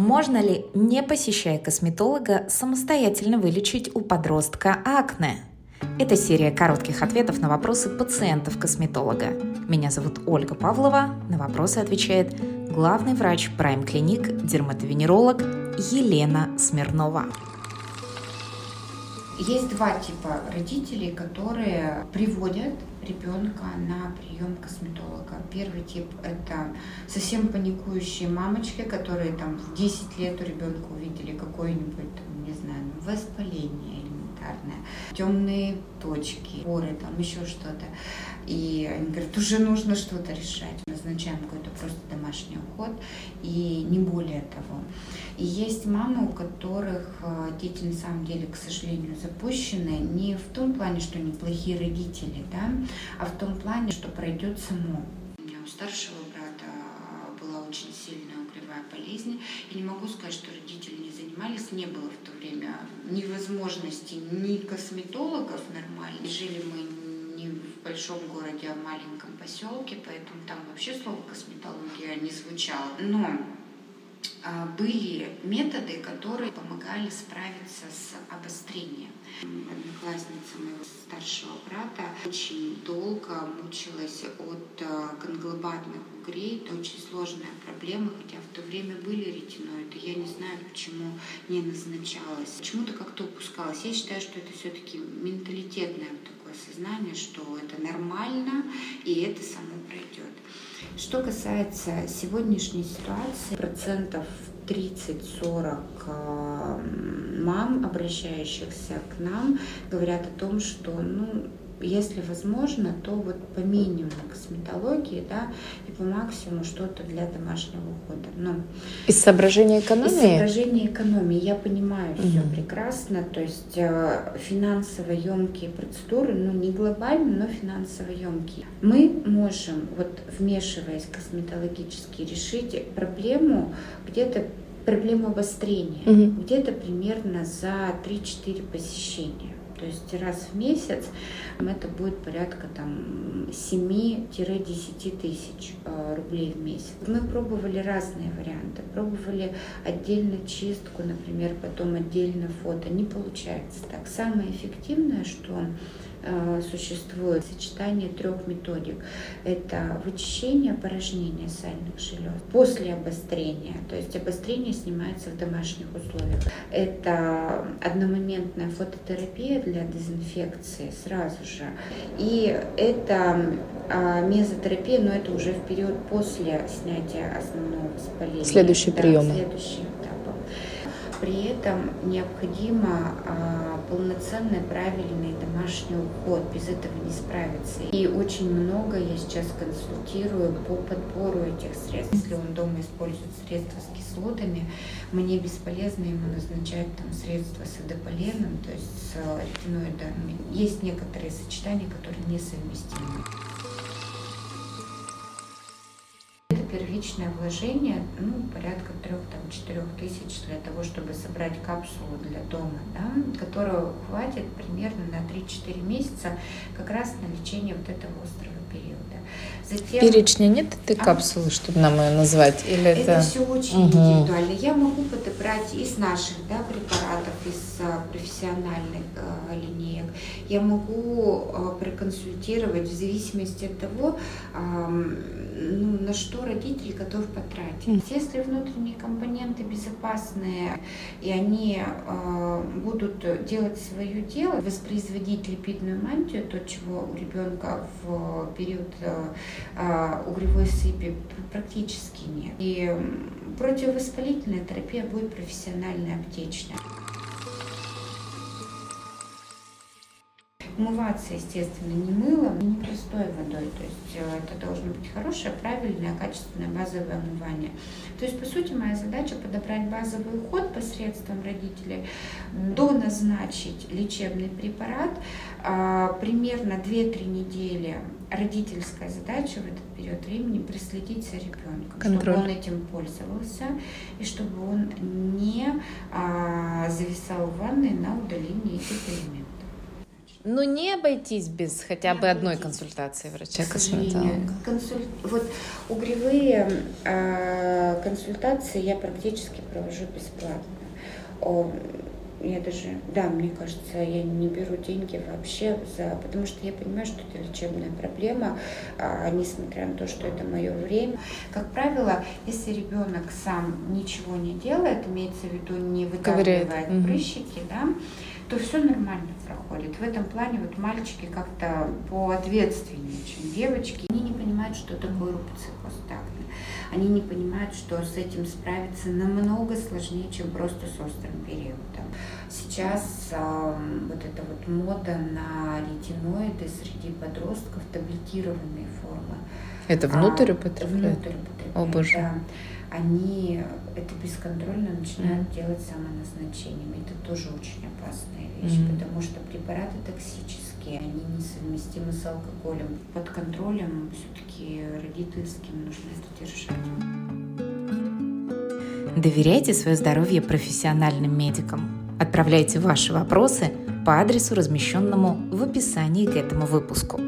Можно ли, не посещая косметолога, самостоятельно вылечить у подростка акне? Это серия коротких ответов на вопросы пациентов косметолога. Меня зовут Ольга Павлова. На вопросы отвечает главный врач Prime Clinic, дерматовенеролог Елена Смирнова. Есть два типа родителей, которые приводят ребенка на прием косметолога. Первый тип – это совсем паникующие мамочки, которые там в 10 лет у ребенка увидели какое-нибудь, не знаю, воспаление элементарное, темные точки, поры, там еще что-то. И они говорят, уже нужно что-то решать. Назначаем какой-то просто домашний уход и не более того. И есть мамы, у которых э, дети на самом деле, к сожалению, запущены не в том плане, что они плохие родители, да, а в том плане, что пройдет само. Старшего брата была очень сильная угревая болезнь. И не могу сказать, что родители не занимались. Не было в то время ни возможности, ни косметологов нормально. Жили мы не в большом городе, а в маленьком поселке, поэтому там вообще слово косметология не звучало. Но а, были методы, которые помогали справиться с обострением. Одноклассница моего старшего брата очень долго мучилась от а, конглобатных угрей. Это очень сложная проблема, хотя в то время были ретиноиды. Я не знаю, почему не назначалось. Почему-то как-то упускалось. Я считаю, что это все-таки менталитетное такое сознание, что это нормально, и это само пройдет. Что касается сегодняшней ситуации, процентов 30-40 э, мам, обращающихся к нам, говорят о том, что ну, если возможно, то вот по минимуму косметологии, да, и по максимуму что-то для домашнего ухода. Но из соображения экономии? Из соображения экономии. Я понимаю угу. все прекрасно. То есть э, финансово емкие процедуры, ну не глобально, но финансово емкие. Мы можем, вот вмешиваясь косметологически, решить проблему где-то проблему обострения, угу. где-то примерно за 3-4 посещения. То есть раз в месяц это будет порядка там 7-10 тысяч э, рублей в месяц. Мы пробовали разные варианты. Пробовали отдельно чистку, например, потом отдельно фото. Не получается так. Самое эффективное, что существует сочетание трех методик. Это вычищение порожнения сальных желез после обострения, то есть обострение снимается в домашних условиях. Это одномоментная фототерапия для дезинфекции сразу же. И это а, мезотерапия, но это уже в период после снятия основного воспаления. Следующий да, прием. Следующий при этом необходимо а, полноценный, правильный домашний уход. Без этого не справиться. И очень много я сейчас консультирую по подбору этих средств. Если он дома использует средства с кислотами, мне бесполезно ему назначать там средства с адополеном, то есть с ретиноидами. Есть некоторые сочетания, которые несовместимы первичное вложение ну, порядка 3-4 тысяч для того, чтобы собрать капсулу для дома, да, которую хватит примерно на 3-4 месяца как раз на лечение вот этого острого периода. Затем... Перечня нет этой а? капсулы, чтобы нам ее назвать? Или это, это все очень угу. индивидуально. Я могу подобрать из наших да, препаратов, из а, профессиональных а, линеек. Я могу а, проконсультировать в зависимости от того, ну, на что родитель готов потратить. Если внутренние компоненты безопасные, и они э, будут делать свое дело, воспроизводить липидную мантию, то, чего у ребенка в период э, угревой сыпи практически нет. И противовоспалительная терапия будет профессиональная, аптечная. Умываться, естественно, не мылом, не простой водой. То есть э, это должно быть хорошее, правильное, качественное базовое омывание. То есть, по сути, моя задача подобрать базовый уход посредством родителей, доназначить лечебный препарат, а, примерно 2-3 недели родительская задача в этот период времени проследить за ребенком, Контроль. чтобы он этим пользовался и чтобы он не а, зависал в ванной на удалении этих элементов. Ну, не обойтись без хотя бы одной консультации врача-косметолога. Консуль... Вот угревые э, консультации я практически провожу бесплатно. О, я даже, да, мне кажется, я не беру деньги вообще, за, потому что я понимаю, что это лечебная проблема, а, несмотря на то, что это мое время. Как правило, если ребенок сам ничего не делает, имеется в виду не выдавливает прыщики, угу. да, то все нормально проходит. В этом плане вот мальчики как-то поответственнее, чем девочки. Они не понимают, что такое рубцик постакне. Они не понимают, что с этим справиться намного сложнее, чем просто с острым периодом. Сейчас э, вот эта вот мода на ретиноиды среди подростков, таблетированные формы. Это внутрь употребляют? Внутрь употребляют, О, боже. да они это бесконтрольно начинают mm. делать самоназначением. Это тоже очень опасная вещь, mm. потому что препараты токсические, они несовместимы с алкоголем. Под контролем все-таки родительским нужно это держать. Доверяйте свое здоровье профессиональным медикам. Отправляйте ваши вопросы по адресу, размещенному в описании к этому выпуску.